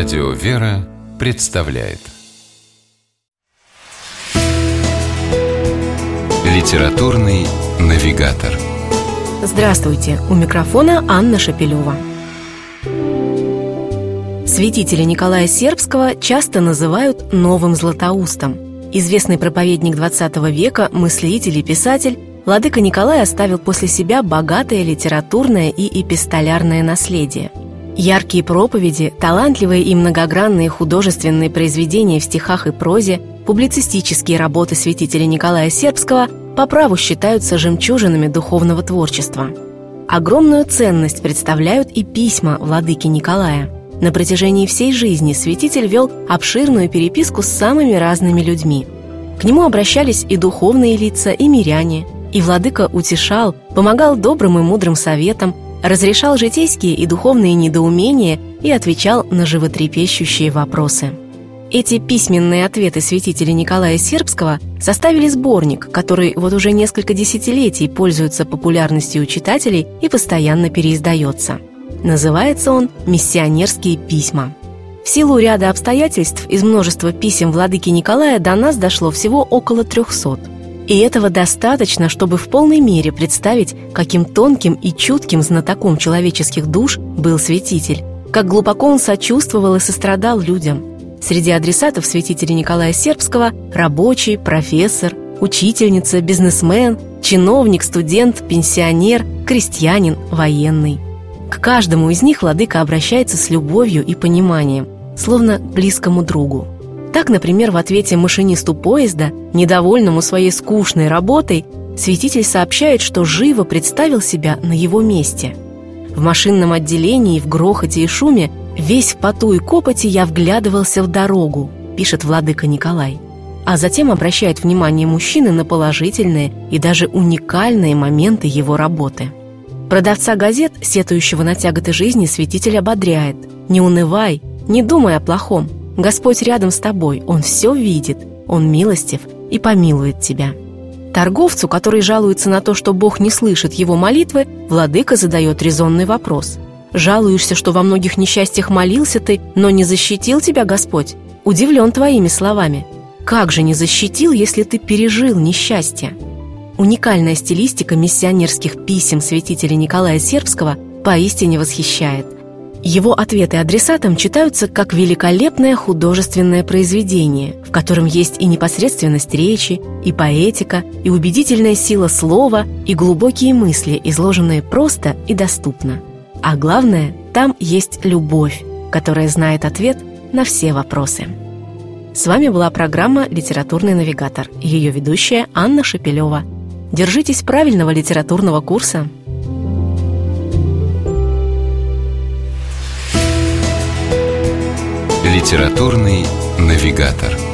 Радио «Вера» представляет Литературный навигатор Здравствуйте! У микрофона Анна Шапилева. Святителя Николая Сербского часто называют «новым Златоустом». Известный проповедник XX века, мыслитель и писатель, Владыка Николай оставил после себя богатое литературное и эпистолярное наследие – Яркие проповеди, талантливые и многогранные художественные произведения в стихах и прозе, публицистические работы святителя Николая Сербского по праву считаются жемчужинами духовного творчества. Огромную ценность представляют и письма владыки Николая. На протяжении всей жизни святитель вел обширную переписку с самыми разными людьми. К нему обращались и духовные лица, и миряне, и владыка утешал, помогал добрым и мудрым советам, разрешал житейские и духовные недоумения и отвечал на животрепещущие вопросы. Эти письменные ответы святителя Николая Сербского составили сборник, который вот уже несколько десятилетий пользуется популярностью у читателей и постоянно переиздается. Называется он «Миссионерские письма». В силу ряда обстоятельств из множества писем владыки Николая до нас дошло всего около трехсот – и этого достаточно, чтобы в полной мере представить, каким тонким и чутким знатоком человеческих душ был святитель, как глубоко он сочувствовал и сострадал людям. Среди адресатов святителя Николая Сербского – рабочий, профессор, учительница, бизнесмен, чиновник, студент, пенсионер, крестьянин, военный. К каждому из них владыка обращается с любовью и пониманием, словно к близкому другу. Так, например, в ответе машинисту поезда, недовольному своей скучной работой, святитель сообщает, что живо представил себя на его месте. В машинном отделении, в грохоте и шуме, весь в поту и копоти я вглядывался в дорогу, пишет владыка Николай. А затем обращает внимание мужчины на положительные и даже уникальные моменты его работы. Продавца газет, сетующего на тяготы жизни, святитель ободряет. «Не унывай, не думай о плохом – Господь рядом с тобой, Он все видит, Он милостив и помилует тебя. Торговцу, который жалуется на то, что Бог не слышит его молитвы, владыка задает резонный вопрос. «Жалуешься, что во многих несчастьях молился ты, но не защитил тебя Господь? Удивлен твоими словами. Как же не защитил, если ты пережил несчастье?» Уникальная стилистика миссионерских писем святителя Николая Сербского поистине восхищает – его ответы адресатам читаются как великолепное художественное произведение, в котором есть и непосредственность речи, и поэтика, и убедительная сила слова, и глубокие мысли, изложенные просто и доступно. А главное, там есть любовь, которая знает ответ на все вопросы. С вами была программа «Литературный навигатор», ее ведущая Анна Шепелева. Держитесь правильного литературного курса – Литературный навигатор.